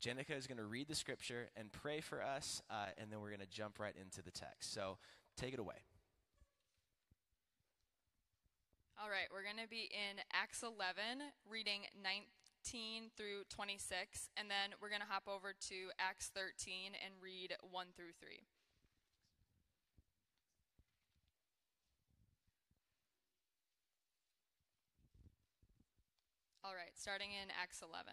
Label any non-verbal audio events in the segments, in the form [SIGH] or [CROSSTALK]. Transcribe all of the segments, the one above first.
Jenica is going to read the scripture and pray for us, uh, and then we're going to jump right into the text. So take it away. All right, we're going to be in Acts 11, reading 19 through 26, and then we're going to hop over to Acts 13 and read 1 through 3. All right, starting in Acts 11.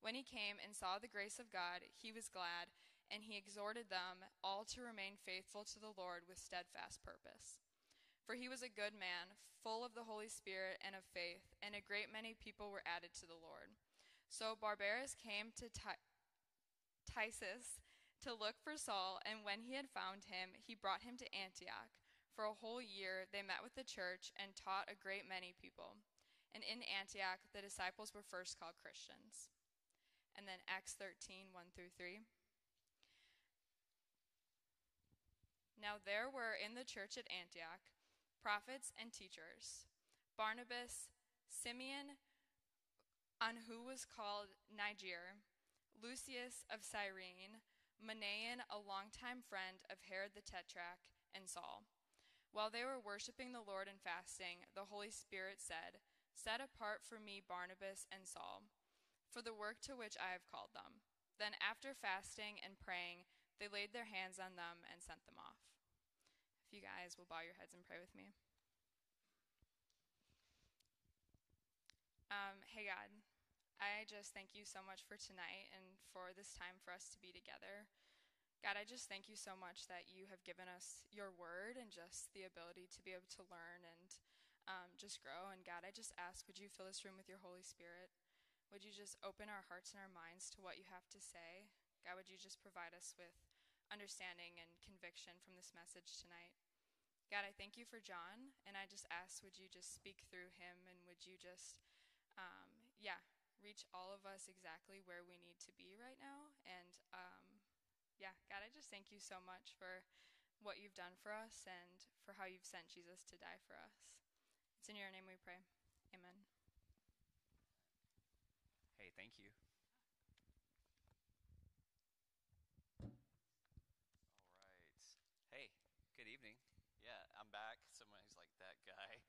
When he came and saw the grace of God, he was glad, and he exhorted them all to remain faithful to the Lord with steadfast purpose. For he was a good man, full of the Holy Spirit and of faith, and a great many people were added to the Lord. So Barnabas came to Tarsus to look for Saul, and when he had found him, he brought him to Antioch. For a whole year they met with the church and taught a great many people. And in Antioch the disciples were first called Christians and then Acts 13, 1 through 3. Now there were in the church at Antioch prophets and teachers Barnabas, Simeon, on who was called Niger, Lucius of Cyrene, Manaen, a longtime friend of Herod the Tetrarch, and Saul. While they were worshiping the Lord and fasting, the Holy Spirit said, Set apart for me Barnabas and Saul for the work to which I have called them. Then, after fasting and praying, they laid their hands on them and sent them off. If you guys will bow your heads and pray with me. Um, hey, God, I just thank you so much for tonight and for this time for us to be together. God, I just thank you so much that you have given us your word and just the ability to be able to learn and um, just grow. And God, I just ask, would you fill this room with your Holy Spirit? Would you just open our hearts and our minds to what you have to say? God, would you just provide us with understanding and conviction from this message tonight? God, I thank you for John, and I just ask, would you just speak through him, and would you just, um, yeah, reach all of us exactly where we need to be right now? And um, yeah, God, I just thank you so much for what you've done for us and for how you've sent Jesus to die for us. It's in your name we pray. Amen. Thank you. All right. Hey, good evening. Yeah, I'm back. Somebody's like, that guy.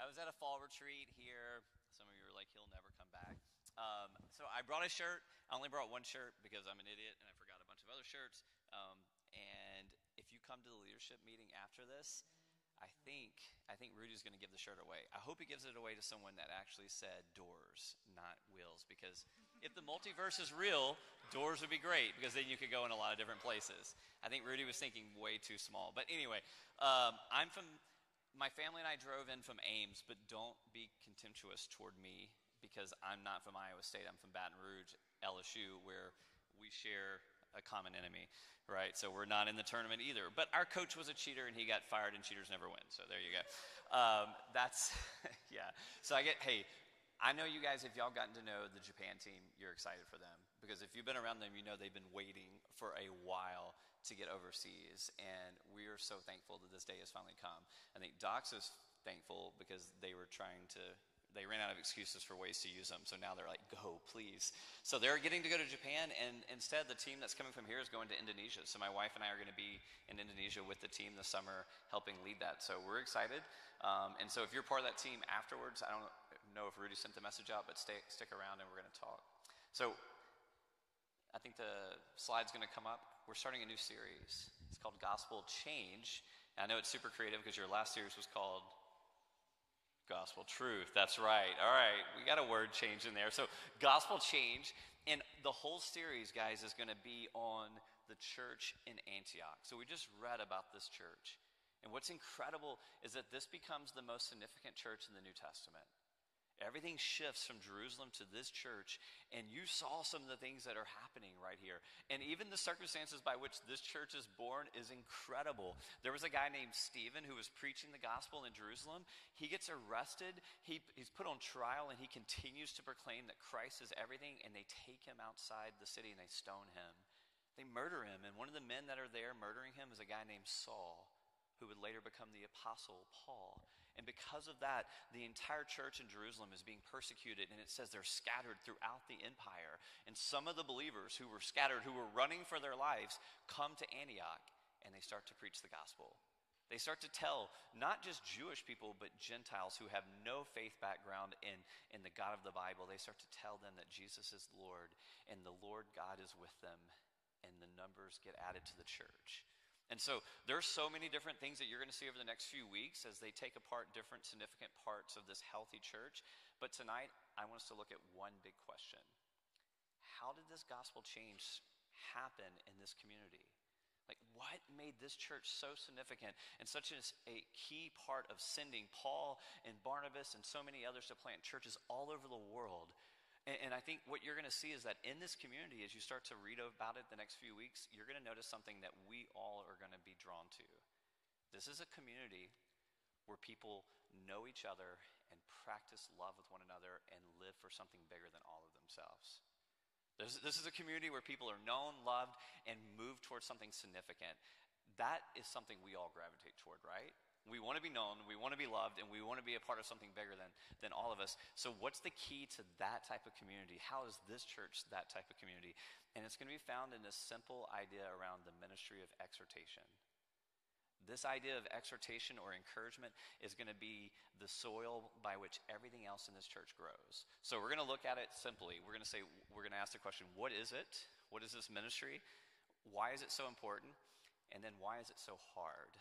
I was at a fall retreat here. Some of you were like, he'll never come back. Um, so I brought a shirt. I only brought one shirt because I'm an idiot and I forgot a bunch of other shirts. Um, and if you come to the leadership meeting after this, I think I think Rudy's going to give the shirt away. I hope he gives it away to someone that actually said doors, not wheels, because if the multiverse is real, doors would be great because then you could go in a lot of different places. I think Rudy was thinking way too small. But anyway, um, I'm from my family and I drove in from Ames, but don't be contemptuous toward me because I'm not from Iowa State. I'm from Baton Rouge, LSU, where we share a common enemy, right? So we're not in the tournament either. But our coach was a cheater and he got fired, and cheaters never win. So there you go. Um, that's, [LAUGHS] yeah. So I get, hey, I know you guys, if y'all gotten to know the Japan team, you're excited for them. Because if you've been around them, you know they've been waiting for a while to get overseas. And we are so thankful that this day has finally come. I think Doxa is thankful because they were trying to they ran out of excuses for ways to use them. So now they're like, go, please. So they're getting to go to Japan, and instead, the team that's coming from here is going to Indonesia. So my wife and I are going to be in Indonesia with the team this summer, helping lead that. So we're excited. Um, and so if you're part of that team afterwards, I don't know if Rudy sent the message out, but stay, stick around and we're going to talk. So I think the slide's going to come up. We're starting a new series. It's called Gospel Change. And I know it's super creative because your last series was called Gospel truth. That's right. All right. We got a word change in there. So, gospel change. And the whole series, guys, is going to be on the church in Antioch. So, we just read about this church. And what's incredible is that this becomes the most significant church in the New Testament. Everything shifts from Jerusalem to this church, and you saw some of the things that are happening right here. And even the circumstances by which this church is born is incredible. There was a guy named Stephen who was preaching the gospel in Jerusalem. He gets arrested, he, he's put on trial, and he continues to proclaim that Christ is everything, and they take him outside the city and they stone him. They murder him, and one of the men that are there murdering him is a guy named Saul, who would later become the apostle Paul. And because of that, the entire church in Jerusalem is being persecuted, and it says they're scattered throughout the empire. And some of the believers who were scattered, who were running for their lives, come to Antioch and they start to preach the gospel. They start to tell not just Jewish people, but Gentiles who have no faith background in, in the God of the Bible. They start to tell them that Jesus is Lord and the Lord God is with them, and the numbers get added to the church. And so there's so many different things that you're going to see over the next few weeks as they take apart different significant parts of this healthy church. But tonight, I want us to look at one big question. How did this gospel change happen in this community? Like, what made this church so significant and such a, a key part of sending Paul and Barnabas and so many others to plant churches all over the world? And, and I think what you're going to see is that in this community, as you start to read about it the next few weeks, you're going to notice something that we all are going to be drawn to. This is a community where people know each other and practice love with one another and live for something bigger than all of themselves. This, this is a community where people are known, loved, and move towards something significant. That is something we all gravitate toward, right? We want to be known, we want to be loved, and we want to be a part of something bigger than, than all of us. So, what's the key to that type of community? How is this church that type of community? And it's going to be found in this simple idea around the ministry of exhortation. This idea of exhortation or encouragement is going to be the soil by which everything else in this church grows. So, we're going to look at it simply. We're going to say, we're going to ask the question what is it? What is this ministry? Why is it so important? And then, why is it so hard?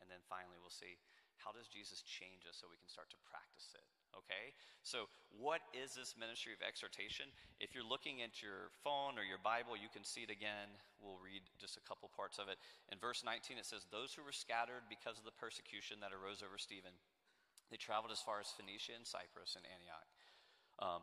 And then finally, we'll see how does Jesus change us so we can start to practice it? Okay? So, what is this ministry of exhortation? If you're looking at your phone or your Bible, you can see it again. We'll read just a couple parts of it. In verse 19, it says, Those who were scattered because of the persecution that arose over Stephen, they traveled as far as Phoenicia and Cyprus and Antioch. Um,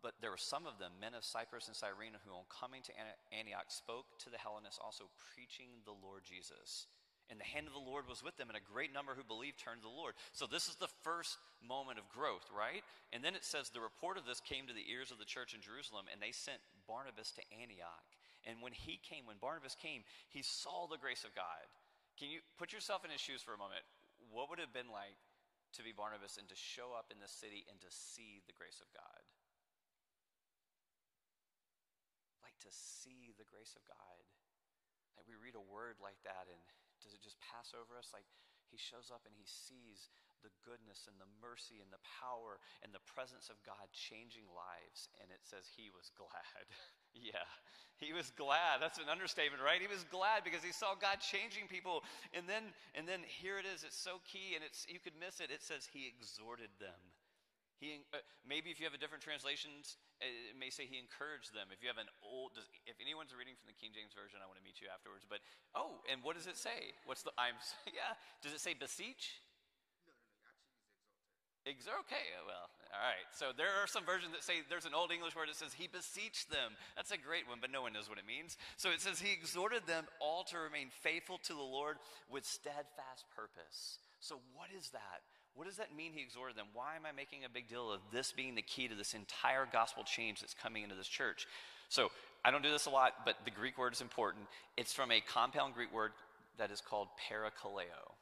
but there were some of them, men of Cyprus and Cyrene, who on coming to Antioch spoke to the Hellenists, also preaching the Lord Jesus. And the hand of the Lord was with them, and a great number who believed turned to the Lord. So, this is the first moment of growth, right? And then it says the report of this came to the ears of the church in Jerusalem, and they sent Barnabas to Antioch. And when he came, when Barnabas came, he saw the grace of God. Can you put yourself in his shoes for a moment? What would it have been like to be Barnabas and to show up in this city and to see the grace of God? Like to see the grace of God. Like we read a word like that and does it just pass over us? Like he shows up and he sees the goodness and the mercy and the power and the presence of God changing lives. And it says he was glad. [LAUGHS] yeah, he was glad. That's an understatement, right? He was glad because he saw God changing people. And then, and then here it is. It's so key and it's, you could miss it. It says he exhorted them. He, uh, maybe if you have a different translation, it may say he encouraged them. If you have an old, does, if anyone's reading from the King James version, I want to meet you afterwards. But oh, and what does it say? What's the I'm [LAUGHS] yeah? Does it say beseech? No, no, no. Actually, he's exhorted. okay, well, all right. So there are some versions that say there's an old English word that says he beseeched them. That's a great one, but no one knows what it means. So it says he exhorted them all to remain faithful to the Lord with steadfast purpose. So what is that? What does that mean he exhorted them? Why am I making a big deal of this being the key to this entire gospel change that's coming into this church? So I don't do this a lot, but the Greek word is important. It's from a compound Greek word that is called parakaleo.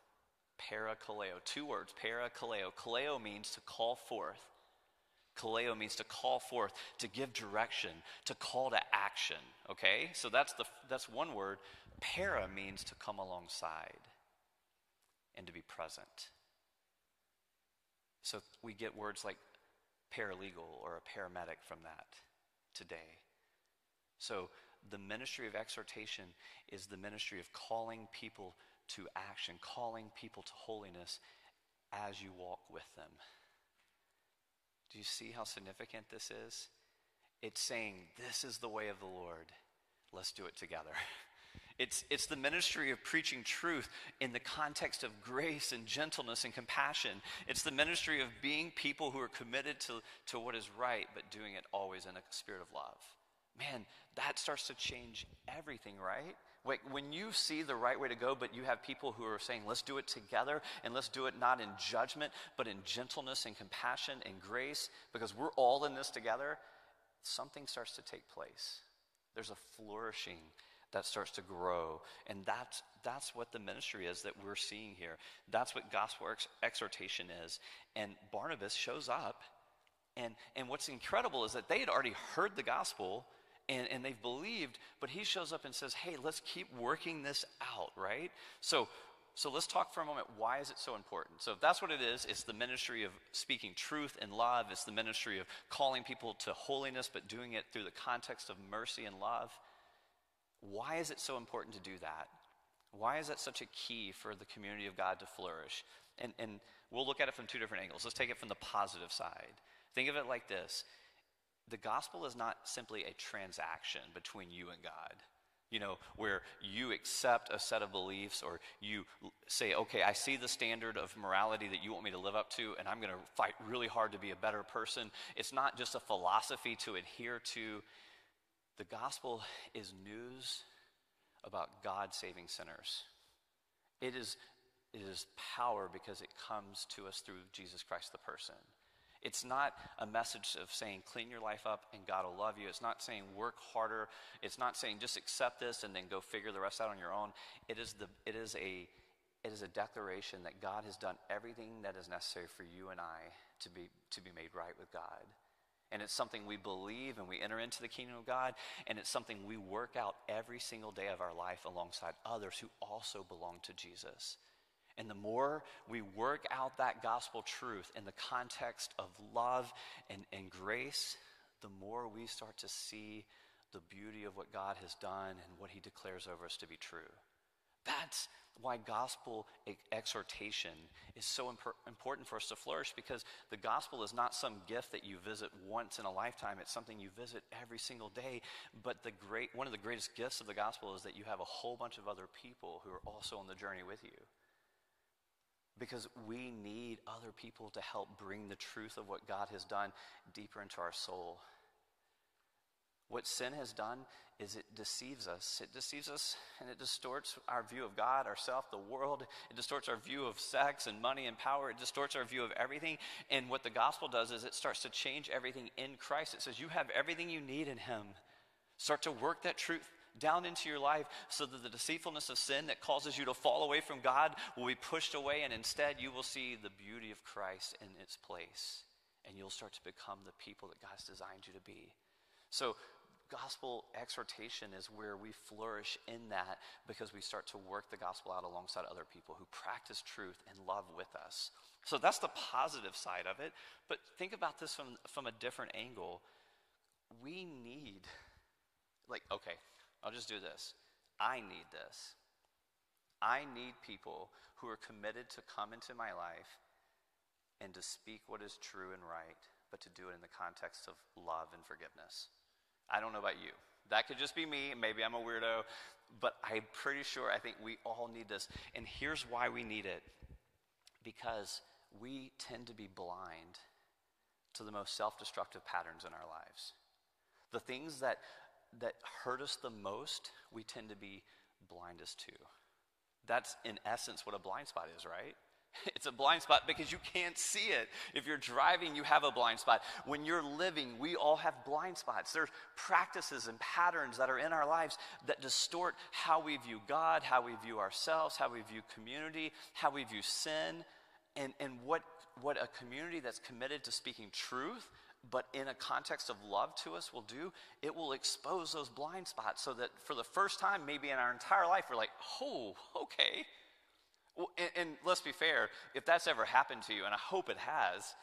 Parakaleo. Two words, parakaleo. Kaleo means to call forth. Kaleo means to call forth, to give direction, to call to action. Okay? So that's the that's one word. Para means to come alongside and to be present. So we get words like paralegal or a paramedic from that today. So the ministry of exhortation is the ministry of calling people to action, calling people to holiness as you walk with them. Do you see how significant this is? It's saying, This is the way of the Lord. Let's do it together. [LAUGHS] It's, it's the ministry of preaching truth in the context of grace and gentleness and compassion. It's the ministry of being people who are committed to, to what is right, but doing it always in a spirit of love. Man, that starts to change everything, right? Like when you see the right way to go, but you have people who are saying, let's do it together and let's do it not in judgment, but in gentleness and compassion and grace, because we're all in this together, something starts to take place. There's a flourishing that starts to grow. And that's, that's what the ministry is that we're seeing here. That's what gospel ex- exhortation is. And Barnabas shows up. And, and what's incredible is that they had already heard the gospel and, and they've believed, but he shows up and says, hey, let's keep working this out, right? So, so let's talk for a moment. Why is it so important? So, if that's what it is, it's the ministry of speaking truth and love. It's the ministry of calling people to holiness, but doing it through the context of mercy and love. Why is it so important to do that? Why is that such a key for the community of God to flourish? And, and we'll look at it from two different angles. Let's take it from the positive side. Think of it like this the gospel is not simply a transaction between you and God. You know, where you accept a set of beliefs or you say, okay, I see the standard of morality that you want me to live up to, and I'm going to fight really hard to be a better person. It's not just a philosophy to adhere to, the gospel is news about God saving sinners. It is, it is power because it comes to us through Jesus Christ, the person. It's not a message of saying, clean your life up and God will love you. It's not saying, work harder. It's not saying, just accept this and then go figure the rest out on your own. It is, the, it is, a, it is a declaration that God has done everything that is necessary for you and I to be, to be made right with God. And it's something we believe and we enter into the kingdom of God. And it's something we work out every single day of our life alongside others who also belong to Jesus. And the more we work out that gospel truth in the context of love and, and grace, the more we start to see the beauty of what God has done and what he declares over us to be true. That's why gospel exhortation is so important for us to flourish because the gospel is not some gift that you visit once in a lifetime. It's something you visit every single day. But the great one of the greatest gifts of the gospel is that you have a whole bunch of other people who are also on the journey with you. Because we need other people to help bring the truth of what God has done deeper into our soul what sin has done is it deceives us. It deceives us and it distorts our view of God, ourself, the world. It distorts our view of sex and money and power. It distorts our view of everything. And what the gospel does is it starts to change everything in Christ. It says, You have everything you need in Him. Start to work that truth down into your life so that the deceitfulness of sin that causes you to fall away from God will be pushed away, and instead you will see the beauty of Christ in its place. And you'll start to become the people that God's designed you to be. So, gospel exhortation is where we flourish in that because we start to work the gospel out alongside other people who practice truth and love with us. So that's the positive side of it. But think about this from, from a different angle. We need, like, okay, I'll just do this. I need this. I need people who are committed to come into my life and to speak what is true and right, but to do it in the context of love and forgiveness. I don't know about you. That could just be me. Maybe I'm a weirdo. But I'm pretty sure I think we all need this. And here's why we need it because we tend to be blind to the most self destructive patterns in our lives. The things that, that hurt us the most, we tend to be blindest to. That's in essence what a blind spot is, right? [LAUGHS] It's a blind spot because you can't see it. If you're driving, you have a blind spot. When you're living, we all have blind spots. There's practices and patterns that are in our lives that distort how we view God, how we view ourselves, how we view community, how we view sin, and, and what, what a community that's committed to speaking truth, but in a context of love to us will do, it will expose those blind spots so that for the first time, maybe in our entire life, we're like, oh, okay well, and, and let's be fair, if that's ever happened to you, and I hope it has,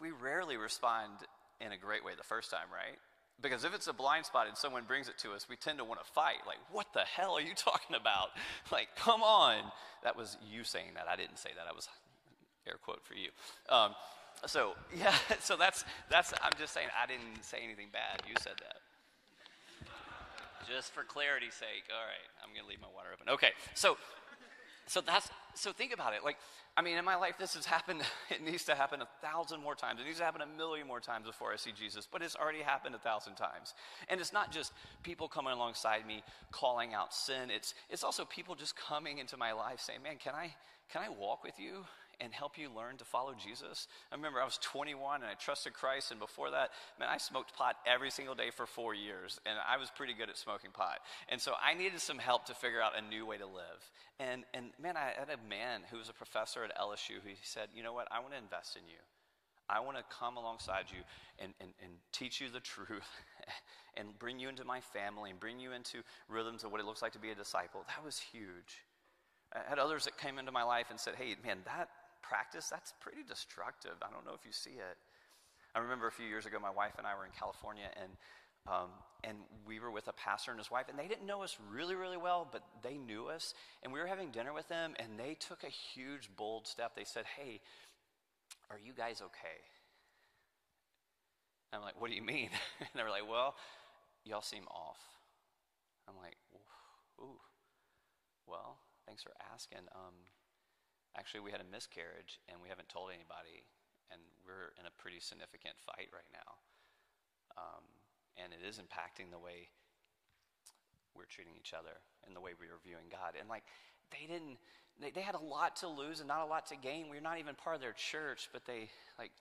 we rarely respond in a great way the first time, right? Because if it's a blind spot and someone brings it to us, we tend to want to fight. Like, what the hell are you [LAUGHS] talking about? Like, come on. That was you saying that. I didn't say that. I was air quote for you. Um, so [LAUGHS] yeah, so that's that's. I'm just saying I didn't say anything bad. You said that. just for clarity's sake. All right, I'm going to leave my water open. Okay, so so that's so think about it. Like i mean in my life this has happened [LAUGHS] it needs to happen a thousand more times. It needs to happen a million more times before i see jesus but it's already happened a thousand times. And it's not just people coming alongside me calling out sin. It's it's also people just coming into my life saying man can i can i walk with you and help you learn to follow Jesus. I remember I was 21 and I trusted Christ, and before that, man, I smoked pot every single day for four years, and I was pretty good at smoking pot. And so I needed some help to figure out a new way to live. And, and man, I had a man who was a professor at LSU who said, You know what? I want to invest in you. I want to come alongside you and, and, and teach you the truth [LAUGHS] and bring you into my family and bring you into rhythms of what it looks like to be a disciple. That was huge. I had others that came into my life and said, Hey, man, that, practice, that's pretty destructive. I don't know if you see it. I remember a few years ago, my wife and I were in California, and um, and we were with a pastor and his wife, and they didn't know us really, really well, but they knew us. And we were having dinner with them, and they took a huge, bold step. They said, "Hey, are you guys okay?" I'm like, "What do you mean?" [LAUGHS] and they were like, "Well, y'all seem off." I'm like, "Ooh, well, thanks for asking." Um, actually, we had a miscarriage and we haven't told anybody, and we're in a pretty significant fight right now. Um, and it is impacting the way we're treating each other and the way we are viewing God. And like, they didn't, they, they had a lot to lose and not a lot to gain. We're not even part of their church, but they like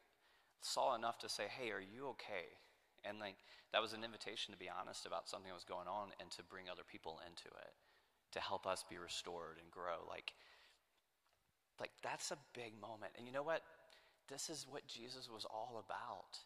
saw enough to say, hey, are you okay? And like, that was an invitation to be honest about something that was going on and to bring other people into it to help us be restored and grow. Like, like, that's a big moment. And you know what? This is what Jesus was all about.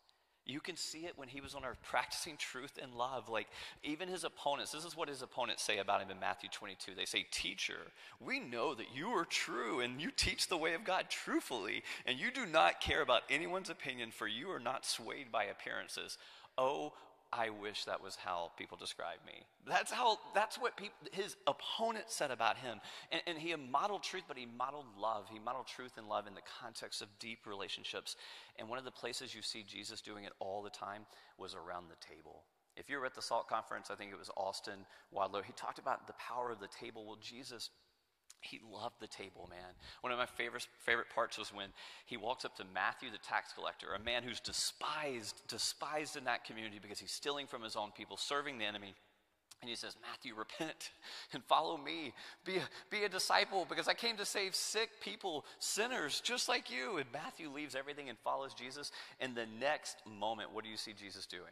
You can see it when he was on earth [LAUGHS] practicing truth and love. Like, even his opponents, this is what his opponents say about him in Matthew 22. They say, Teacher, we know that you are true and you teach the way of God truthfully, and you do not care about anyone's opinion, for you are not swayed by appearances. Oh, I wish that was how people describe me. That's how, that's what people, his opponent said about him. And, and he modeled truth, but he modeled love. He modeled truth and love in the context of deep relationships. And one of the places you see Jesus doing it all the time was around the table. If you were at the SALT conference, I think it was Austin Wadlow, he talked about the power of the table. Well, Jesus he loved the table, man. One of my favorite, favorite parts was when he walks up to Matthew, the tax collector, a man who's despised, despised in that community because he's stealing from his own people, serving the enemy. And he says, Matthew, repent and follow me. Be a, be a disciple because I came to save sick people, sinners, just like you. And Matthew leaves everything and follows Jesus. And the next moment, what do you see Jesus doing?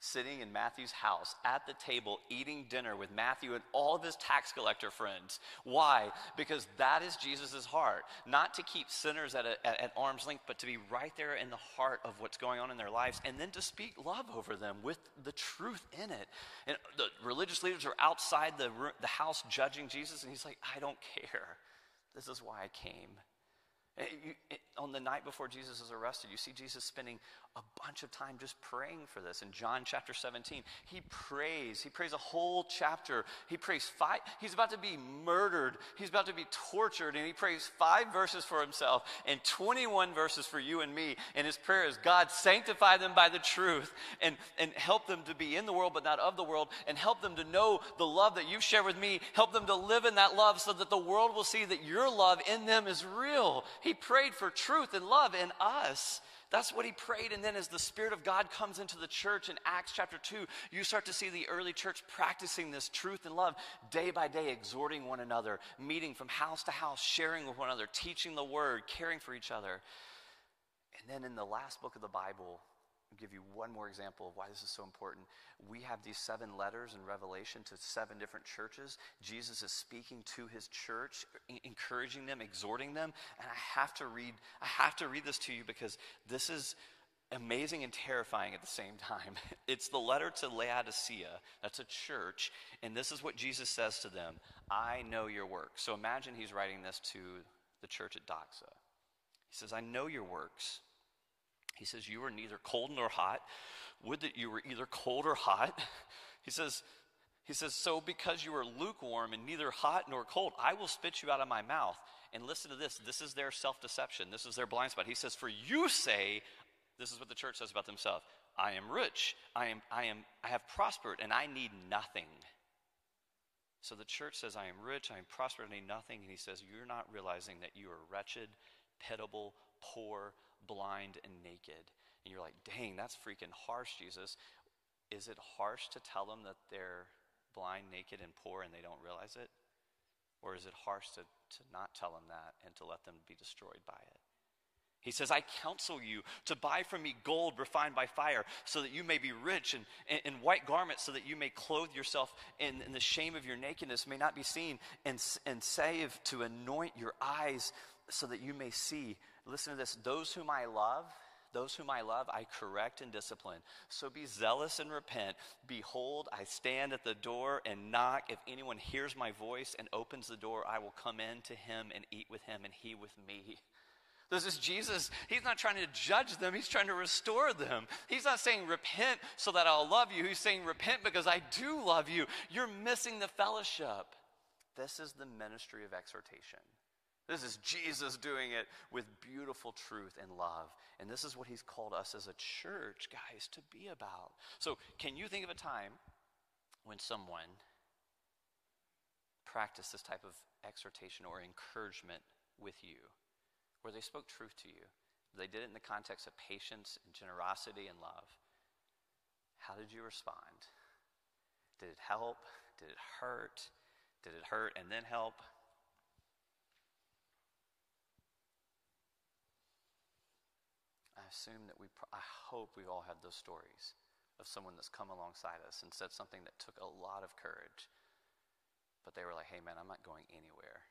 Sitting in Matthew's house at the table eating dinner with Matthew and all of his tax collector friends. Why? Because that is Jesus' heart. Not to keep sinners at, a, at, at, arm's length, but to be right there in the heart of what's going on in their lives and then to speak love over them with the truth in it. And the religious leaders are outside the, the house judging Jesus, and he's like, I don't care. This is why I came. Eh, it, on the night before Jesus is arrested, you see Jesus spending a bunch of time just praying for this. In John chapter 17, he prays. He prays a whole chapter. He prays five. He's about to be murdered. He's about to be tortured. And he prays five verses for himself and 21 verses for you and me. And his prayer is God, sanctify them by the truth and, and help them to be in the world, but not of the world. And help them to know the love that you've shared with me. Help them to live in that love so that the world will see that your love in them is real. He prayed for truth and love in us. That's what he prayed. And then, as the Spirit of God comes into the church in Acts chapter 2, you start to see the early church practicing this truth and love day by day, exhorting one another, meeting from house to house, sharing with one another, teaching the word, caring for each other. And then, in the last book of the Bible, give you one more example of why this is so important. We have these seven letters in Revelation to seven different churches. Jesus is speaking to his church, encouraging them, exhorting them. And I have to read, I have to read this to you because this is amazing and terrifying at the same time. [LAUGHS] It's the letter to Laodicea, that's a church, and this is what Jesus says to them I know your works. So imagine he's writing this to the church at Doxa. He says, I know your works he says, You are neither cold nor hot. Would that you were either cold or hot. [LAUGHS] He says, he says, So because you are lukewarm and neither hot nor cold, I will spit you out of my mouth. And listen to this this is their self deception, this is their blind spot. He says, For you say, this is what the church says about themselves I am rich, I, am, I, am, I have prospered, and I need nothing. So the church says, I am rich, I am prosperous, I need nothing. And he says, You're not realizing that you are wretched, pitiable, poor, blind, and naked. And you're like, Dang, that's freaking harsh, Jesus. Is it harsh to tell them that they're blind, naked, and poor and they don't realize it? Or is it harsh to, to not tell them that and to let them be destroyed by it? He says, I counsel you to buy from me gold refined by fire, so that you may be rich, and, and, and white garments, so that you may clothe yourself, and, and the shame of your nakedness may not be seen, and, and save to anoint your eyes, so that you may see. Listen to this those whom I love, those whom I love, I correct and discipline. So be zealous and repent. Behold, I stand at the door and knock. If anyone hears my voice and opens the door, I will come in to him and eat with him, and he with me. This is Jesus. He's not trying to judge them, he's trying to restore them. He's not saying repent so that I'll love you. He's saying repent because I do love you. You're missing the fellowship. This is the ministry of exhortation. This is Jesus doing it with beautiful truth and love. And this is what he's called us as a church, guys, to be about. So, can you think of a time when someone practiced this type of exhortation or encouragement with you? where they spoke truth to you. They did it in the context of patience and generosity and love. How did you respond? Did it help? Did it hurt? Did it hurt and then help? I assume that we, I hope we've all had those stories of someone that's come alongside us and said something that took a lot of courage. But they were like, hey man, I'm not going anywhere.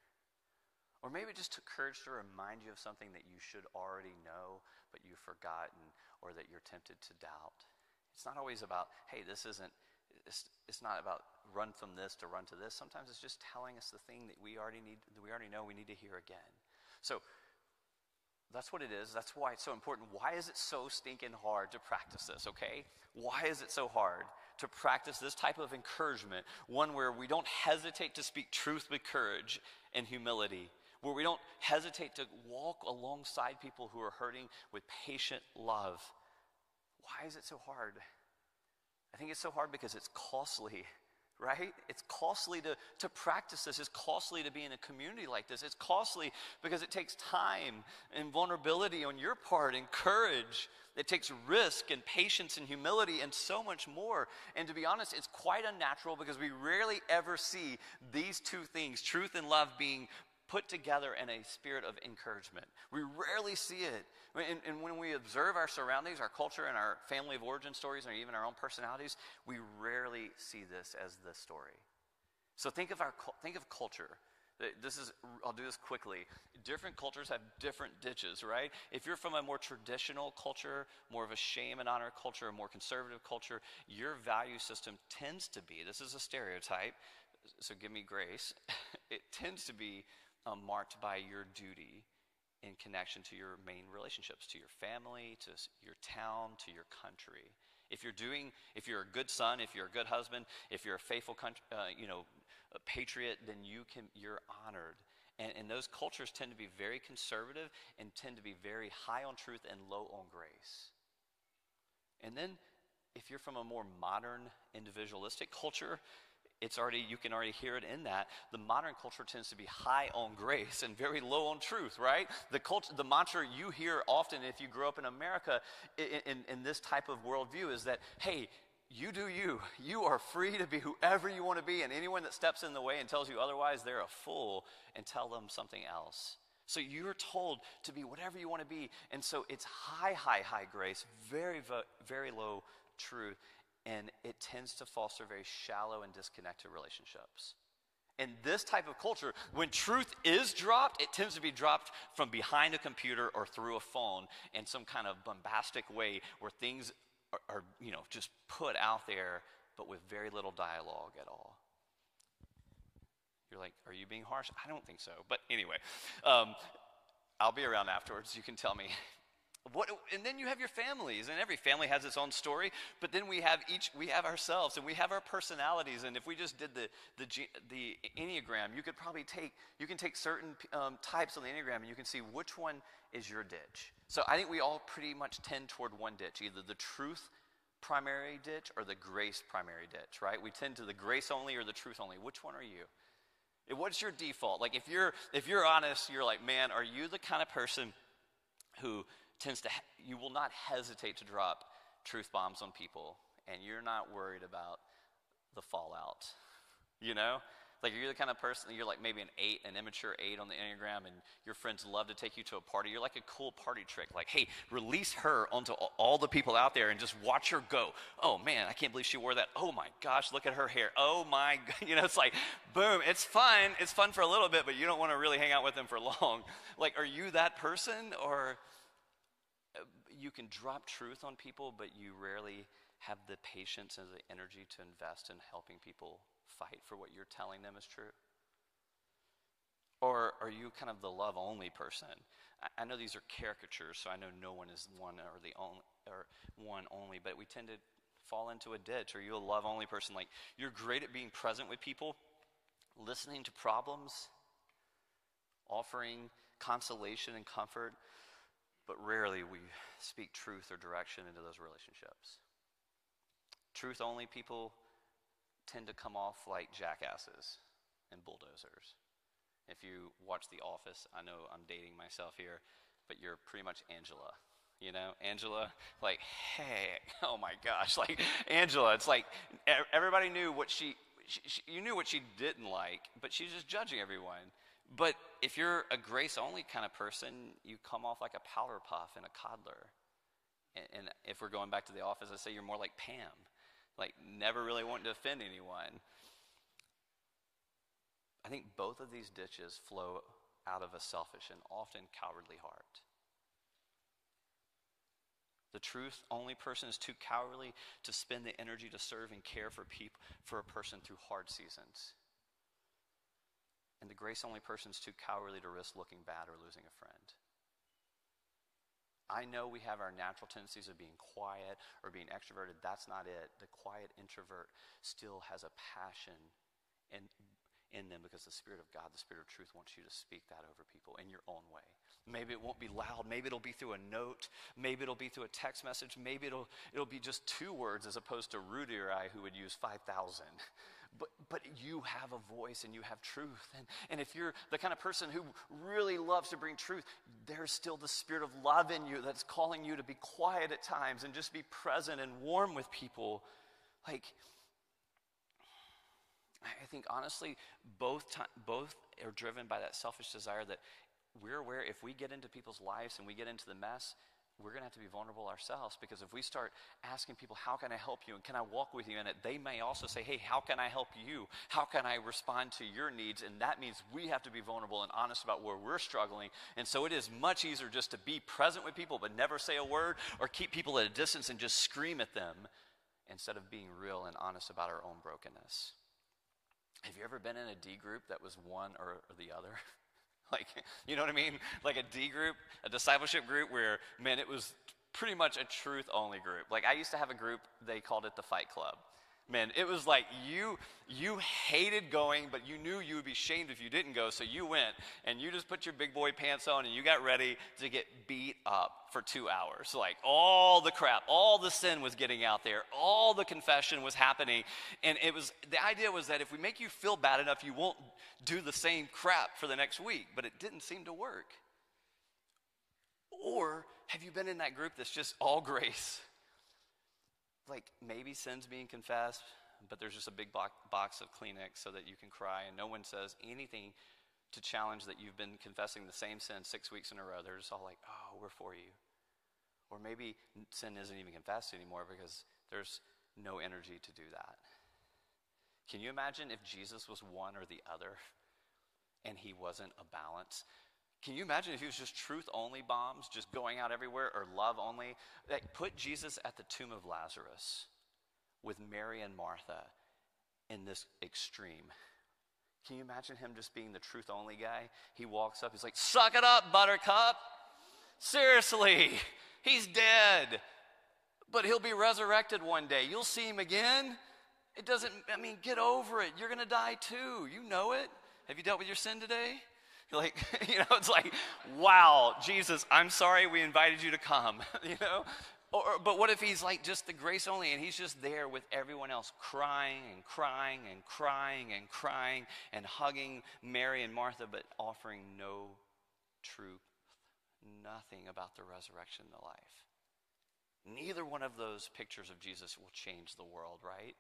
Or maybe it just took courage to remind you of something that you should already know, but you've forgotten, or that you're tempted to doubt. It's not always about, hey, this isn't, it's, it's not about run from this to run to this. Sometimes it's just telling us the thing that we already need, that we already know we need to hear again. So that's what it is. That's why it's so important. Why is it so stinking hard to practice this, okay? Why is it so hard to practice this type of encouragement? One where we don't hesitate to speak truth with courage and humility where we don't hesitate to walk alongside people who are hurting with patient love. Why is it so hard? I think it's so hard because it's costly, right? It's costly to, to practice this. It's costly to be in a community like this. It's costly because it takes time and vulnerability on your part and courage. It takes risk and patience and humility and so much more. And to be honest, it's quite unnatural because we rarely ever see these two things, truth and love, being put together in a spirit of encouragement. We rarely see it. And, and, when we observe our surroundings, our culture, and our family of origin stories, or even our own personalities, we rarely see this as the story. So think of our think of culture. This is I'll do this quickly. Different cultures have different ditches, right? If you're from a more traditional culture, more of a shame and honor culture, a more conservative culture, your value system tends to be, this is a stereotype, so give me grace. [LAUGHS] it tends to be um, marked by your duty in connection to your main relationships, to your family, to your town, to your country. If you're doing, if you're a good son, if you're a good husband, if you're a faithful, country, uh, you know, a patriot, then you can, you're honored. And, and those cultures tend to be very conservative and tend to be very high on truth and low on grace. And then, if you're from a more modern, individualistic culture, it's already you can already hear it in that. The modern culture tends to be high on grace and very low on truth right? The culture the mantra you hear often if you grow up in america in, in, in this type of worldview is that hey you do you. You are free to be whoever you want to be and anyone that steps in the way and tells you otherwise they're a fool and tell them something else. So you're told to be whatever you want to be and so it's high high high grace very very low truth and it tends to foster very shallow and disconnected relationships. In this type of culture, when truth is dropped, it tends to be dropped from behind a computer or through a phone in some kind of bombastic way where things are, are you know, just put out there, but with very little dialogue at all. You're like, are you being harsh? I don't think so. But anyway, um, I'll be around afterwards. You can tell me what, and then you have your families, and every family has its own story. But then we have each, we have ourselves, and we have our personalities. And if we just did the the, the enneagram, you could probably take you can take certain um, types on the enneagram, and you can see which one is your ditch. So I think we all pretty much tend toward one ditch, either the truth primary ditch or the grace primary ditch, right? We tend to the grace only or the truth only. Which one are you? What's your default? Like if you're if you're honest, you're like, man, are you the kind of person who tends to you will not hesitate to drop truth bombs on people and you're not worried about the fallout. [LAUGHS] You know? Like, you're the kind of person, you're like maybe an eight, an immature eight on the Enneagram, and your friends love to take you to a party. You're like a cool party trick. Like, hey, release her onto all the people out there and just watch her go. Oh, man, I can't believe she wore that. Oh, my gosh, look at her hair. Oh, my, [LAUGHS] you know, it's like, boom, it's fun. It's fun for a little bit, but you don't want to really hang out with them for [LAUGHS] long. Like, are you that person? Or you can drop truth on people, but you rarely have the patience and the energy to invest in helping people fight for what you're telling them is true? Or are you kind of the love only person? I, know these are caricatures, so I know no one is one or the only or one only, but we tend to fall into a ditch. Are you a love only person? Like you're great at being present with people, listening to problems, offering consolation and comfort, but rarely we speak truth or direction into those relationships. Truth only people tend to come off like jackasses and bulldozers. If you watch The Office, I know I'm dating myself here, but you're pretty much Angela. You know, Angela, [LAUGHS] like, hey, [LAUGHS] oh my gosh, [LAUGHS] like Angela, it's like everybody knew what she, she, she, you knew what she didn't like, but she's just judging everyone. But if you're a grace only kind of person, you come off like a powder puff and a coddler. And, and if we're going back to the office, I say you're more like Pam like never really wanting to offend anyone. I think both of these ditches flow out of a selfish and often cowardly heart. The truth only person is too cowardly to spend the energy to serve and care for people for a person through hard seasons. And the grace only person is too cowardly to risk looking bad or losing a friend. I know we have our natural tendencies of being quiet or being extroverted. That's not it. The quiet introvert still has a passion in, in them because the Spirit of God, the Spirit of truth, wants you to speak that over people in your own way. Maybe it won't be loud. Maybe it'll be through a note. Maybe it'll be through a text message. Maybe it'll, it'll be just two words as opposed to Rudy or I who would use 5,000 [LAUGHS] but, but you have a voice and you have truth. And, and if you're the kind of person who really loves to bring truth, there's still the spirit of love in you that's calling you to be quiet at times and just be present and warm with people. Like, I think honestly, both, time, both are driven by that selfish desire that we're aware if we get into people's lives and we get into the mess, we're going to have to be vulnerable ourselves because if we start asking people, How can I help you? and can I walk with you in it? They may also say, Hey, how can I help you? How can I respond to your needs? And that means we have to be vulnerable and honest about where we're struggling. And so it is much easier just to be present with people but never say a word or keep people at a distance and just scream at them instead of being real and honest about our own brokenness. Have you ever been in a D group that was one or, or the other? [LAUGHS] [LAUGHS] Like, you know what I mean? Like a D group, a discipleship group where, man, it was pretty much a truth only group. Like, I used to have a group, they called it the Fight Club. Man, it was like you you hated going, but you knew you would be shamed if you didn't go, so you went and you just put your big boy pants on and you got ready to get beat up for two hours. Like all the crap, all the sin was getting out there, all the confession was happening. And it was the idea was that if we make you feel bad enough, you won't do the same crap for the next week. But it didn't seem to work. Or have you been in that group that's just all [LAUGHS] grace? Like maybe sin's being confessed, but there's just a big box of Kleenex so that you can cry, and no one says anything to challenge that you've been confessing the same sin six weeks in a row. They're just all like, oh, we're for you. Or maybe sin isn't even confessed anymore because there's no energy to do that. Can you imagine if Jesus was one or the other and he wasn't a balance? Can you imagine if he was just truth only bombs, just going out everywhere, or love only? Like, put Jesus at the tomb of Lazarus with Mary and Martha in this extreme. Can you imagine him just being the truth only guy? He walks up, he's like, Suck it up, buttercup. Seriously, he's dead. But he'll be resurrected one day. You'll see him again. It doesn't, I mean, get over it. You're going to die too. You know it. Have you dealt with your sin today? [LAUGHS] Like, [LAUGHS] you know, it's like, wow, Jesus, I'm sorry we invited you to come, [LAUGHS] you know? Or, but what if he's like just the grace only and he's just there with everyone else crying and crying and crying and crying and hugging Mary and Martha, but offering no truth, nothing about the resurrection and the life? Neither one of those pictures of Jesus will change the world, right?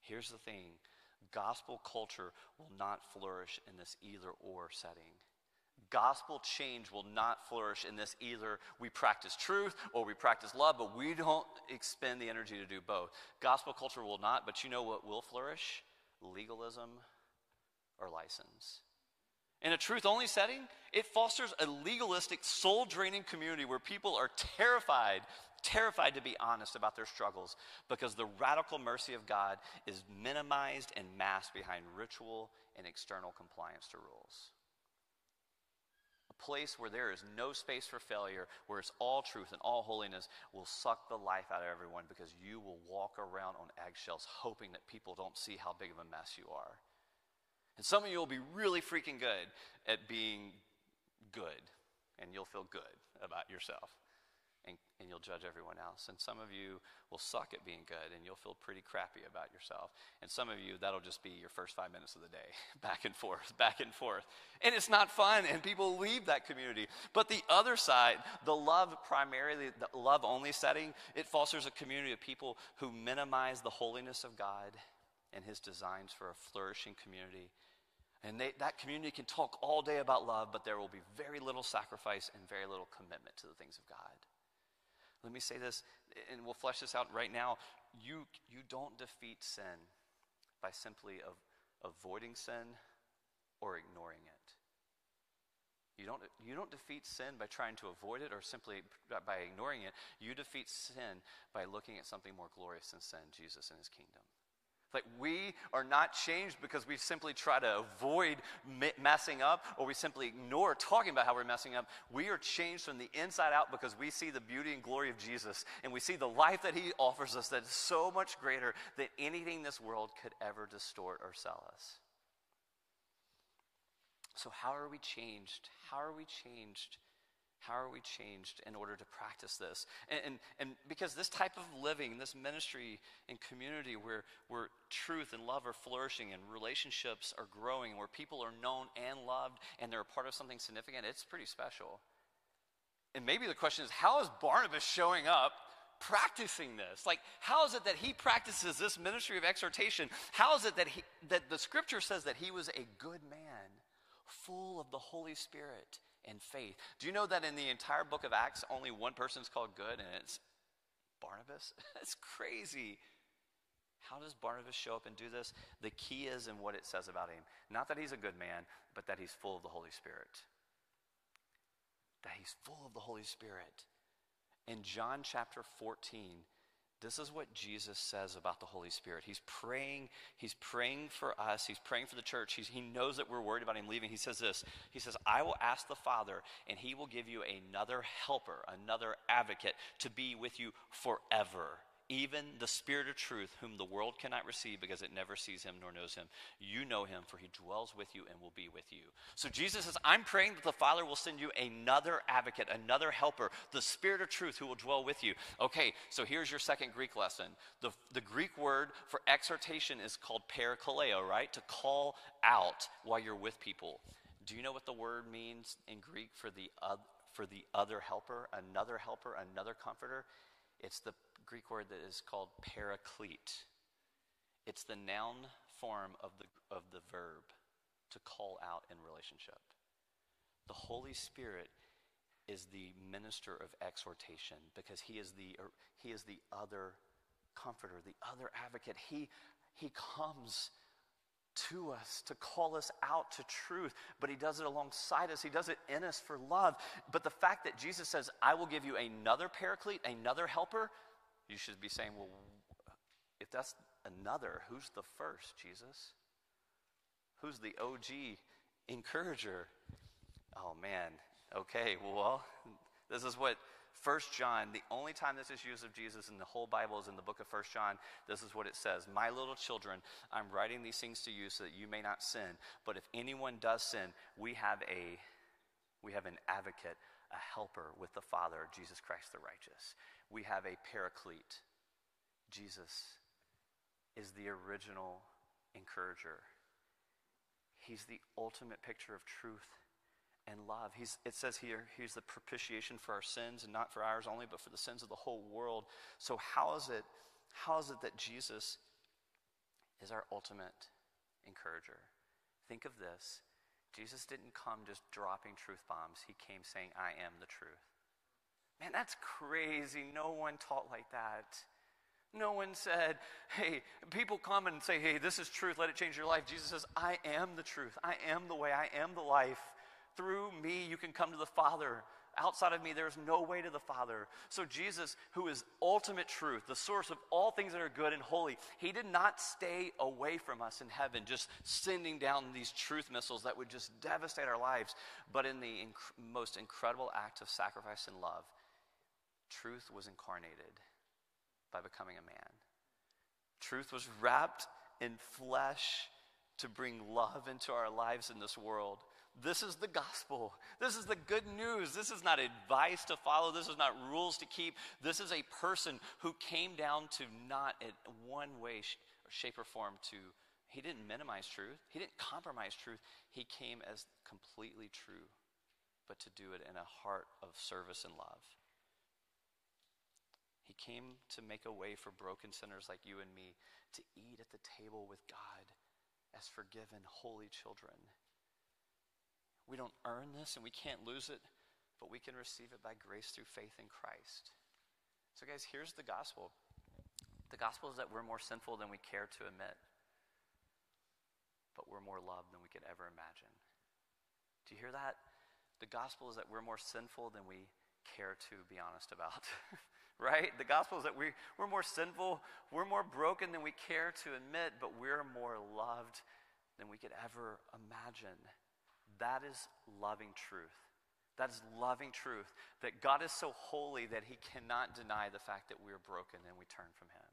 Here's the thing gospel culture will not flourish in this either or setting. Gospel change will not flourish in this either we practice truth or we practice love, but we don't expend the energy to do both. Gospel culture will not, but you know what will flourish? Legalism or license. In a truth only setting, it fosters a legalistic, soul draining community where people are terrified, terrified to be honest about their struggles because the radical mercy of God is minimized and masked behind ritual and external compliance to rules. A place where there is no space for failure, where it's all truth and all holiness, will suck the life out of everyone because you will walk around on eggshells hoping that people don't see how big of a mess you are. And some of you will be really freaking good at being good, and you'll feel good about yourself. And, and, you'll judge everyone else. And some of you will suck at being good and you'll feel pretty crappy about yourself. And some of you, that'll just be your first five minutes of the day, [LAUGHS] back and forth, back and forth. And it's not fun, and people leave that community. But the other side, the love primarily, the love only setting, it fosters a community of people who minimize the holiness of God and his designs for a flourishing community and they, that community can talk all day about love, but there will be very little sacrifice and very little commitment to the things of God. Let me say this, and we'll flesh this out right now. You, you don't defeat sin by simply of, avoiding sin or ignoring it. You don't, you don't defeat sin by trying to avoid it or simply by ignoring it. You defeat sin by looking at something more glorious than sin, Jesus and his kingdom. Like we are not changed because we simply try to avoid messing up or we simply ignore talking about how we're messing up. We are changed from the inside out because we see the beauty and glory of Jesus and we see the life that he offers us that is so much greater than anything this world could ever distort or sell us. So, how are we changed? How are we changed how are we changed in order to practice this? And, and, and, because this type of living, this ministry and community where, where truth and love are flourishing and relationships are growing, where people are known and loved and they're a part of something significant, it's pretty special. And maybe the question is how is Barnabas showing up practicing this? Like, how is it that he practices this ministry of exhortation? How is it that, he, that the scripture says that he was a good man, full of the Holy Spirit? And faith. Do you know that in the entire book of Acts, only one person is called good, and it's Barnabas? [LAUGHS] That's crazy. How does Barnabas show up and do this? The key is in what it says about him. Not that he's a good man, but that he's full of the Holy Spirit. That he's full of the Holy Spirit. In John chapter 14, this is what Jesus says about the Holy Spirit. He's praying, he's praying for us, he's praying for the church. He's, he knows that we're worried about him leaving. He says this. He says, "I will ask the Father, and he will give you another helper, another advocate to be with you forever." Even the Spirit of truth, whom the world cannot receive because it never sees him nor knows him. You know him, for he dwells with you and will be with you. So Jesus says, I'm praying that the Father will send you another advocate, another helper, the Spirit of truth who will dwell with you. Okay, so here's your second Greek lesson. The, the Greek word for exhortation is called parakaleo, right? To call out while you're with people. Do you know what the word means in Greek for the, uh, for the other helper, another helper, another comforter? It's the Greek word that is called paraclete. It's the noun form of the, of the verb to call out in relationship. The Holy Spirit is the minister of exhortation because he is the, er, he is the other comforter, the other advocate. He, he comes to us to call us out to truth, but he does it alongside us. He does it in us for love. But the fact that Jesus says, I will give you another paraclete, another helper, you should be saying, well, if that's another, who's the first, Jesus? Who's the OG encourager? Oh, man. Okay, well, this is what First John, the only time this is used of Jesus in the whole Bible is in the book of First John. This is what it says My little children, I'm writing these things to you so that you may not sin. But if anyone does sin, we have a we have an advocate, a helper with the Father, Jesus Christ the righteous. We have a paraclete. Jesus is the original encourager. He's the ultimate picture of truth and love. He's, it says here, He's the propitiation for our sins, and not for ours only, but for the sins of the whole world. So, how is it, how is it that Jesus is our ultimate encourager? Think of this Jesus didn't come just dropping truth bombs, He came saying, I am the truth. Man, that's crazy. No one taught like that. No one said, hey, people come and say, hey, this is truth, let it change your life. Jesus says, I am the truth. I am the way. I am the life. Through me, you can come to the Father. Outside of me, there's no way to the Father. So, Jesus, who is ultimate truth, the source of all things that are good and holy, he did not stay away from us in heaven, just sending down these truth missiles that would just devastate our lives. But in the inc- most incredible act of sacrifice and love, truth was incarnated by becoming a man. Truth was wrapped in flesh to bring love into our lives in this world. This is the gospel. This is the good news. This is not advice to follow. This is not rules to keep. This is a person who came down to not in one way, shape, or form to, he didn't minimize truth. He didn't compromise truth. He came as completely true, but to do it in a heart of service and love. He came to make a way for broken sinners like you and me to eat at the table with God as forgiven, holy children. We don't earn this and we can't lose it, but we can receive it by grace through faith in Christ. So, guys, here's the gospel the gospel is that we're more sinful than we care to admit, but we're more loved than we could ever imagine. Do you hear that? The gospel is that we're more sinful than we care to be honest about. [LAUGHS] right? The gospel is that we, we're more sinful, we're more broken than we care to admit, but we're more loved than we could ever imagine. That is loving truth. That is loving truth. That God is so holy that he cannot deny the fact that we're broken and we turn from him.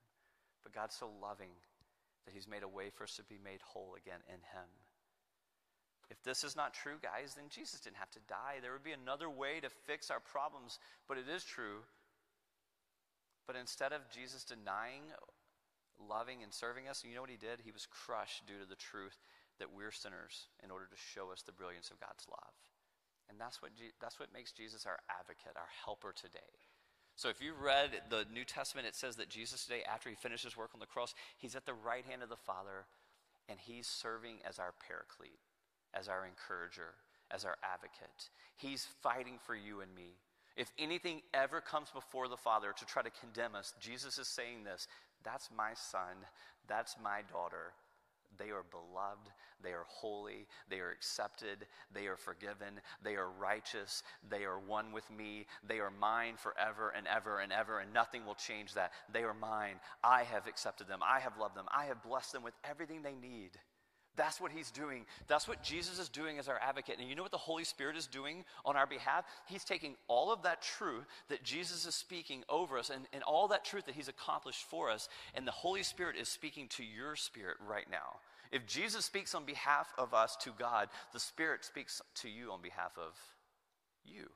But God's so loving that he's made a way for us to be made whole again in him. If this is not true, guys, then Jesus didn't have to die. There would be another way to fix our problems, but it is true. But instead of Jesus denying, loving, and serving us, you know what he did? He was crushed due to the truth that we're sinners in order to show us the brilliance of God's love. And that's what, that's what makes Jesus our advocate, our helper today. So if you read the New Testament, it says that Jesus today, after he finished his work on the cross, he's at the right hand of the Father, and he's serving as our paraclete, as our encourager, as our advocate. He's fighting for you and me. If anything ever comes before the Father to try to condemn us, Jesus is saying this that's my son, that's my daughter, they are beloved. They are holy. They are accepted. They are forgiven. They are righteous. They are one with me. They are mine forever and ever and ever, and nothing will change that. They are mine. I have accepted them. I have loved them. I have blessed them with everything they need. That's what he's doing. That's what Jesus is doing as our advocate. And you know what the Holy Spirit is doing on our behalf? He's taking all of that truth that Jesus is speaking over us and, and all that truth that he's accomplished for us, and the Holy Spirit is speaking to your spirit right now. If Jesus speaks on behalf of us to God, the Spirit speaks to you on behalf of you.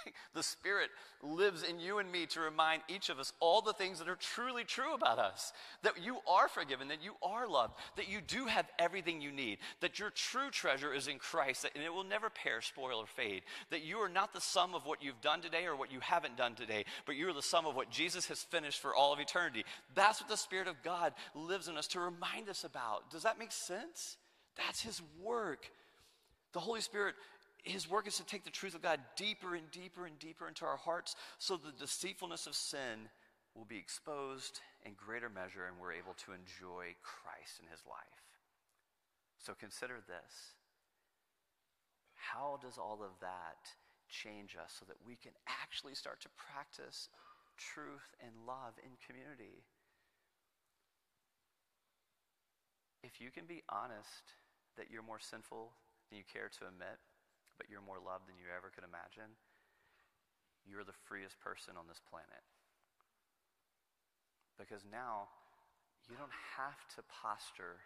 [LAUGHS] the Spirit lives in you and me to remind each of us all the things that are truly true about us. That you are forgiven, that you are loved, that you do have everything you need, that your true treasure is in Christ, and it will never perish, spoil, or fade. That you are not the sum of what you've done today or what you haven't done today, but you are the sum of what Jesus has finished for all of eternity. That's what the Spirit of God lives in us to remind us about. Does that make sense? That's His work. The Holy Spirit his work is to take the truth of God deeper and deeper and deeper into our hearts so the deceitfulness of sin will be exposed in greater measure and we're able to enjoy Christ in his life. So consider this. How does all of that change us so that we can actually start to practice truth and love in community? If you can be honest that you're more sinful than you care to admit, but you're more loved than you ever could imagine, you're the freest person on this planet. Because now you don't have to posture,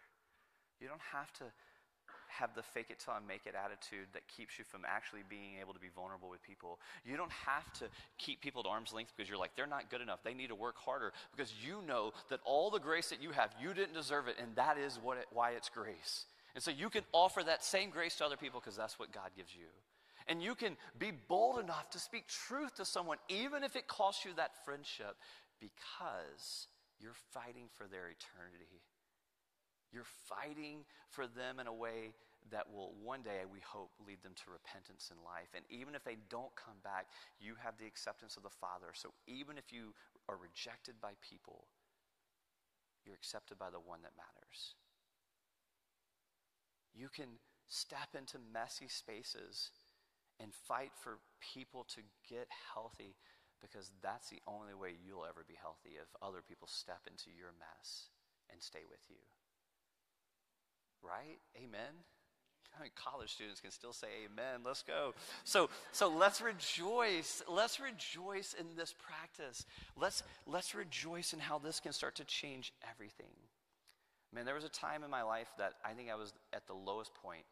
you don't have to have the fake it till I make it attitude that keeps you from actually being able to be vulnerable with people. You don't have to keep people at arm's length because you're like, they're not good enough. They need to work harder because you know that all the grace that you have, you didn't deserve it, and that is what it, why it's grace. And so you can offer that same grace to other people because that's what God gives you. And you can be bold enough to speak truth to someone, even if it costs you that friendship, because you're fighting for their eternity. You're fighting for them in a way that will one day, we hope, lead them to repentance in life. And even if they don't come back, you have the acceptance of the Father. So even if you are rejected by people, you're accepted by the one that matters. You can step into messy spaces and fight for people to get healthy because that's the only way you'll ever be healthy if other people step into your mess and stay with you. Right? Amen. I mean, college students can still say amen. Let's go. So, so let's rejoice. Let's rejoice in this practice. Let's, let's rejoice in how this can start to change everything. Man, there was a time in my life that I think I was at the lowest point,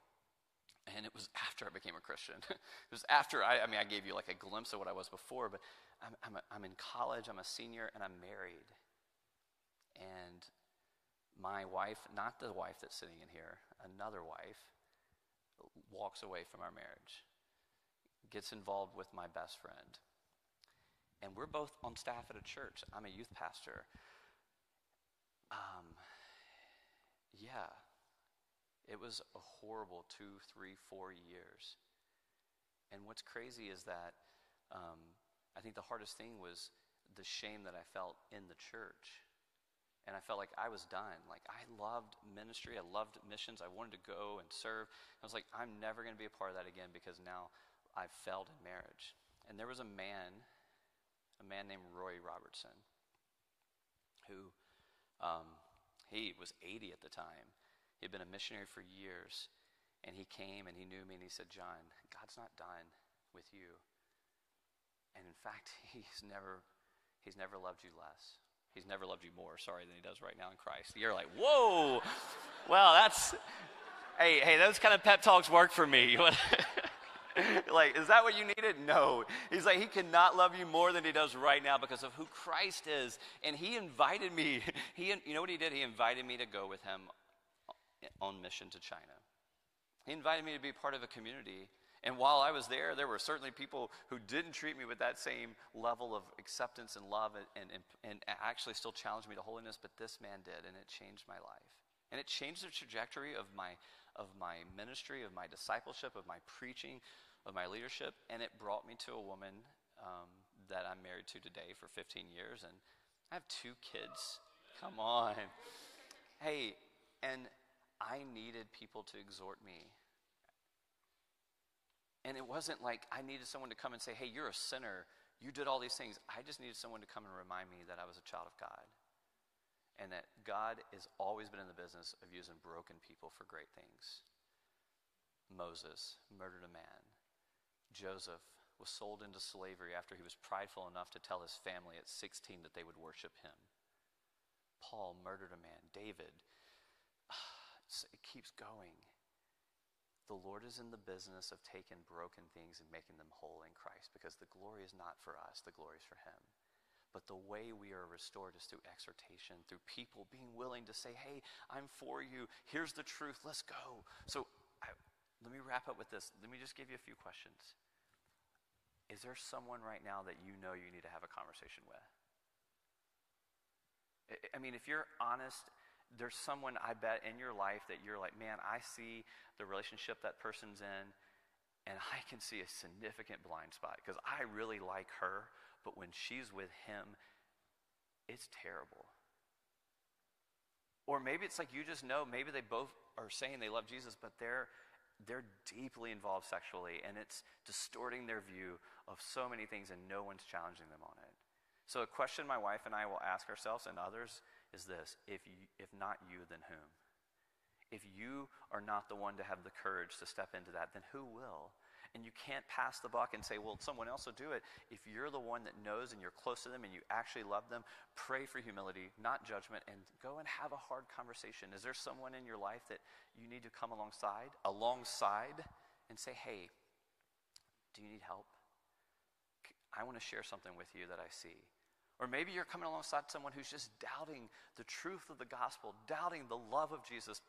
and it was [LAUGHS] after I became a Christian. [LAUGHS] it was after I, I mean, I gave you like a glimpse of what I was before, but I'm, I'm, a, I'm in college, I'm a senior, and I'm married. And my wife, not the wife that's sitting in here, another wife, walks away from our marriage, gets involved with my best friend. And we're both on staff at a church. I'm a youth pastor. Um, yeah, it was a horrible two, three, four years. And what's crazy is that um, I think the hardest thing was the shame that I felt in the church and I felt like I was done. Like I loved ministry, I loved missions, I wanted to go and serve. I was like, I'm never going to be a part of that again because now I've failed in marriage. And there was a man, a man named Roy Robertson, who um, he was 80 at the time. He had been a missionary for years, and he came and he knew me and he said, John, God's not done with you. And in fact, [LAUGHS] he's never, he's never loved you less. He's never loved you more, sorry, than he does right now in Christ. You're like, whoa, [LAUGHS] well, that's, hey, hey, those kind of pep talks work for me. [LAUGHS] [LAUGHS] like, is that what you needed? No. He's like, he cannot love you more than he does right now because of who Christ is. And he invited me. [LAUGHS] He, you know what he did? He invited me to go with him on mission to China. He invited me to be part of a community and while I was there, there were certainly people who didn't treat me with that same level of acceptance and love and, and, and actually still challenged me to holiness, but this man did, and it changed my life. And it changed the trajectory of my, of my ministry, of my discipleship, of my preaching, of my leadership, and it brought me to a woman um, that I'm married to today for 15 years, and I have two kids. Come on. Hey, and I needed people to exhort me and it wasn't like I needed someone to come and say, hey, you're a sinner. You did all these things. I just needed someone to come and remind me that I was a child of God. And that God has always been in the business of using broken people for great things. Moses murdered a man. Joseph was sold into slavery after he was prideful enough to tell his family at 16 that they would worship him. Paul murdered a man. David. [SIGHS] It keeps going. The Lord is in the business of taking broken things and making them whole in Christ because the glory is not for us, the glory is for Him. But the way we are restored is through exhortation, through people being willing to say, hey, I'm for you. Here's the truth. Let's go. So I, let me wrap up with this. Let me just give you a few questions. Is there someone right now that you know you need to have a conversation with? I mean, if you're honest there's someone I bet in your life that you're like, man, I see the relationship that person's in, and I can see a significant blind spot because I really like her, but when she's with him, it's terrible. Or maybe it's like you just know, maybe they both are saying they love Jesus, but they're they're deeply involved sexually and it's distorting their view of so many things and no one's challenging them on it. So a question my wife and I will ask ourselves and others is this if, you, if not you, then whom? If you are not the one to have the courage to step into that, then who will? And you can't pass the buck and say, well, someone else will do it. If you're the one that knows and you're close to them and you actually love them, pray for humility, not judgment, and go and have a hard conversation. Is there someone in your life that you need to come alongside, alongside, and say, hey, do you need help? I want to share something with you that I see. Or maybe you're coming alongside someone who's just doubting the truth of the gospel, doubting the love of Jesus,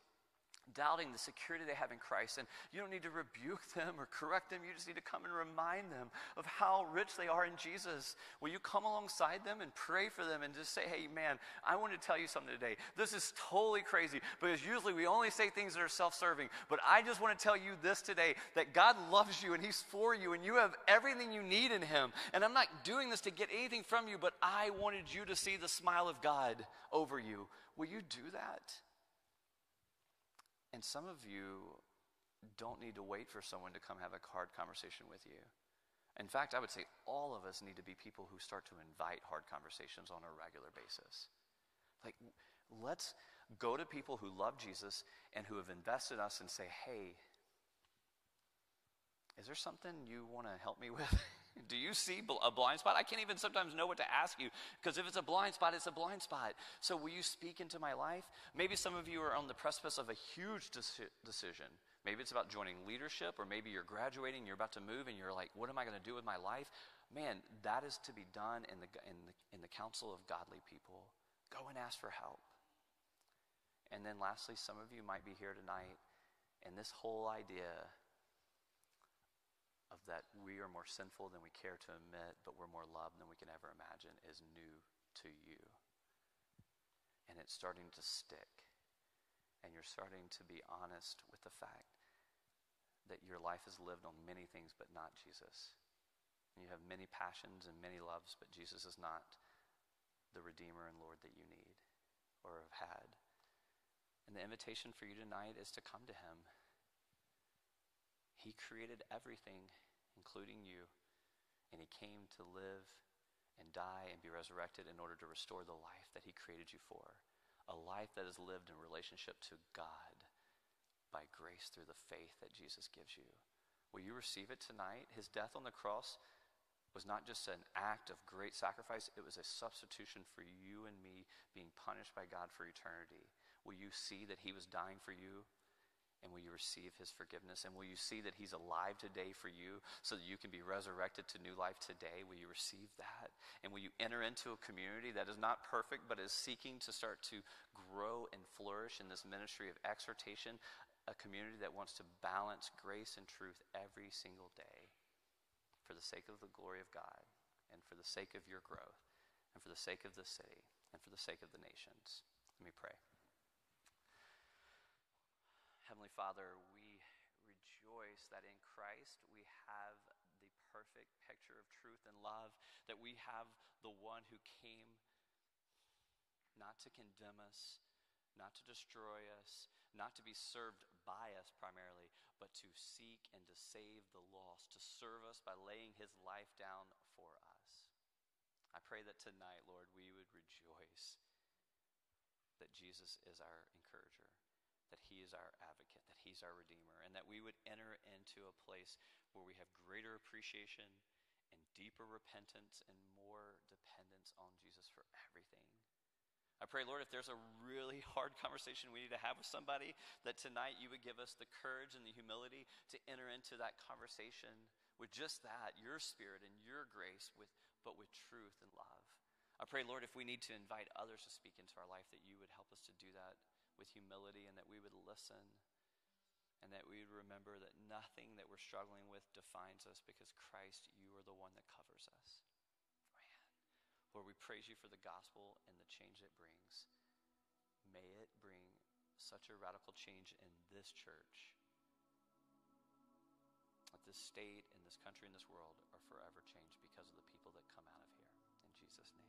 doubting the security they have in Christ. And you don't need to rebuke [LAUGHS] them or correct them. You just need to come and remind them of how rich they are in Jesus. Will you come alongside them and pray for them and just say, hey, man, I want to tell you something today. This is totally crazy because usually we only say things that are self serving. But I just want to tell you this today that God loves you and He's for you and you have everything you need in Him. And I'm not doing this to get anything from you, but I wanted you to see the smile of God over you. Will you do that? And some of you don't need to wait for someone to come have a hard conversation with you. In fact, I would say all of us need to be people who start to invite hard conversations on a regular basis. Like, let's go to people who love Jesus and who have invested in us and say, hey, is there something you want to help me with? [LAUGHS] Do you see a blind spot? I can't even sometimes know what to ask you because if it's a blind spot, it's a blind spot. So, will you speak into my life? Maybe some of you are on the precipice of a huge decision. Maybe it's about joining leadership, or maybe you're graduating, you're about to move, and you're like, what am I going to do with my life? Man, that is to be done in the, in, the, in the council of godly people. Go and ask for help. And then, lastly, some of you might be here tonight, and this whole idea of that we are more sinful than we care to admit, but we're more loved than we can ever imagine is new to you. And it's starting to stick. And you're starting to be honest with the fact that your life is lived on many things but not Jesus. And you have many passions and many loves, but Jesus is not the Redeemer and Lord that you need or have had. And the invitation for you tonight is to come to Him he created everything, including you, and He came to live and die and be resurrected in order to restore the life that He created you for. A life that is lived in relationship to God by grace through the faith that Jesus gives you. Will you receive it tonight? His death on the cross was not just an act of great sacrifice, it was a substitution for you and me being punished by God for eternity. Will you see that He was dying for you and will you receive his forgiveness? And will you see that he's alive today for you so that you can be resurrected to new life today? Will you receive that? And will you enter into a community that is not perfect but is seeking to start to grow and flourish in this ministry of exhortation? A community that wants to balance grace and truth every single day for the sake of the glory of God and for the sake of your growth and for the sake of the city and for the sake of the nations. Let me pray. Father, we rejoice that in Christ we have the perfect picture of truth and love, that we have the one who came not to condemn us, not to destroy us, not to be served by us primarily, but to seek and to save the lost, to serve us by laying his life down for us. I pray that tonight, Lord, we would rejoice that Jesus is our encourager that He is our advocate, that He's our Redeemer, and that we would enter into a place where we have greater appreciation and deeper repentance and more dependence on Jesus for everything. I pray, Lord, if there's a really hard conversation we need to have with somebody, that tonight you would give us the courage and the humility to enter into that conversation with just that, your spirit and your grace, with, but with truth and love. I pray, Lord, if we need to invite others to speak into our life, that you would help us to do that with humility and that we would listen and that we would remember that nothing that we're struggling with defines us because Christ, you are the one that covers us. Man. Lord, we praise you for the gospel and the change it brings. May it bring such a radical change in this church that this state and this country and this world are forever changed because of the people that come out of here. In Jesus' name.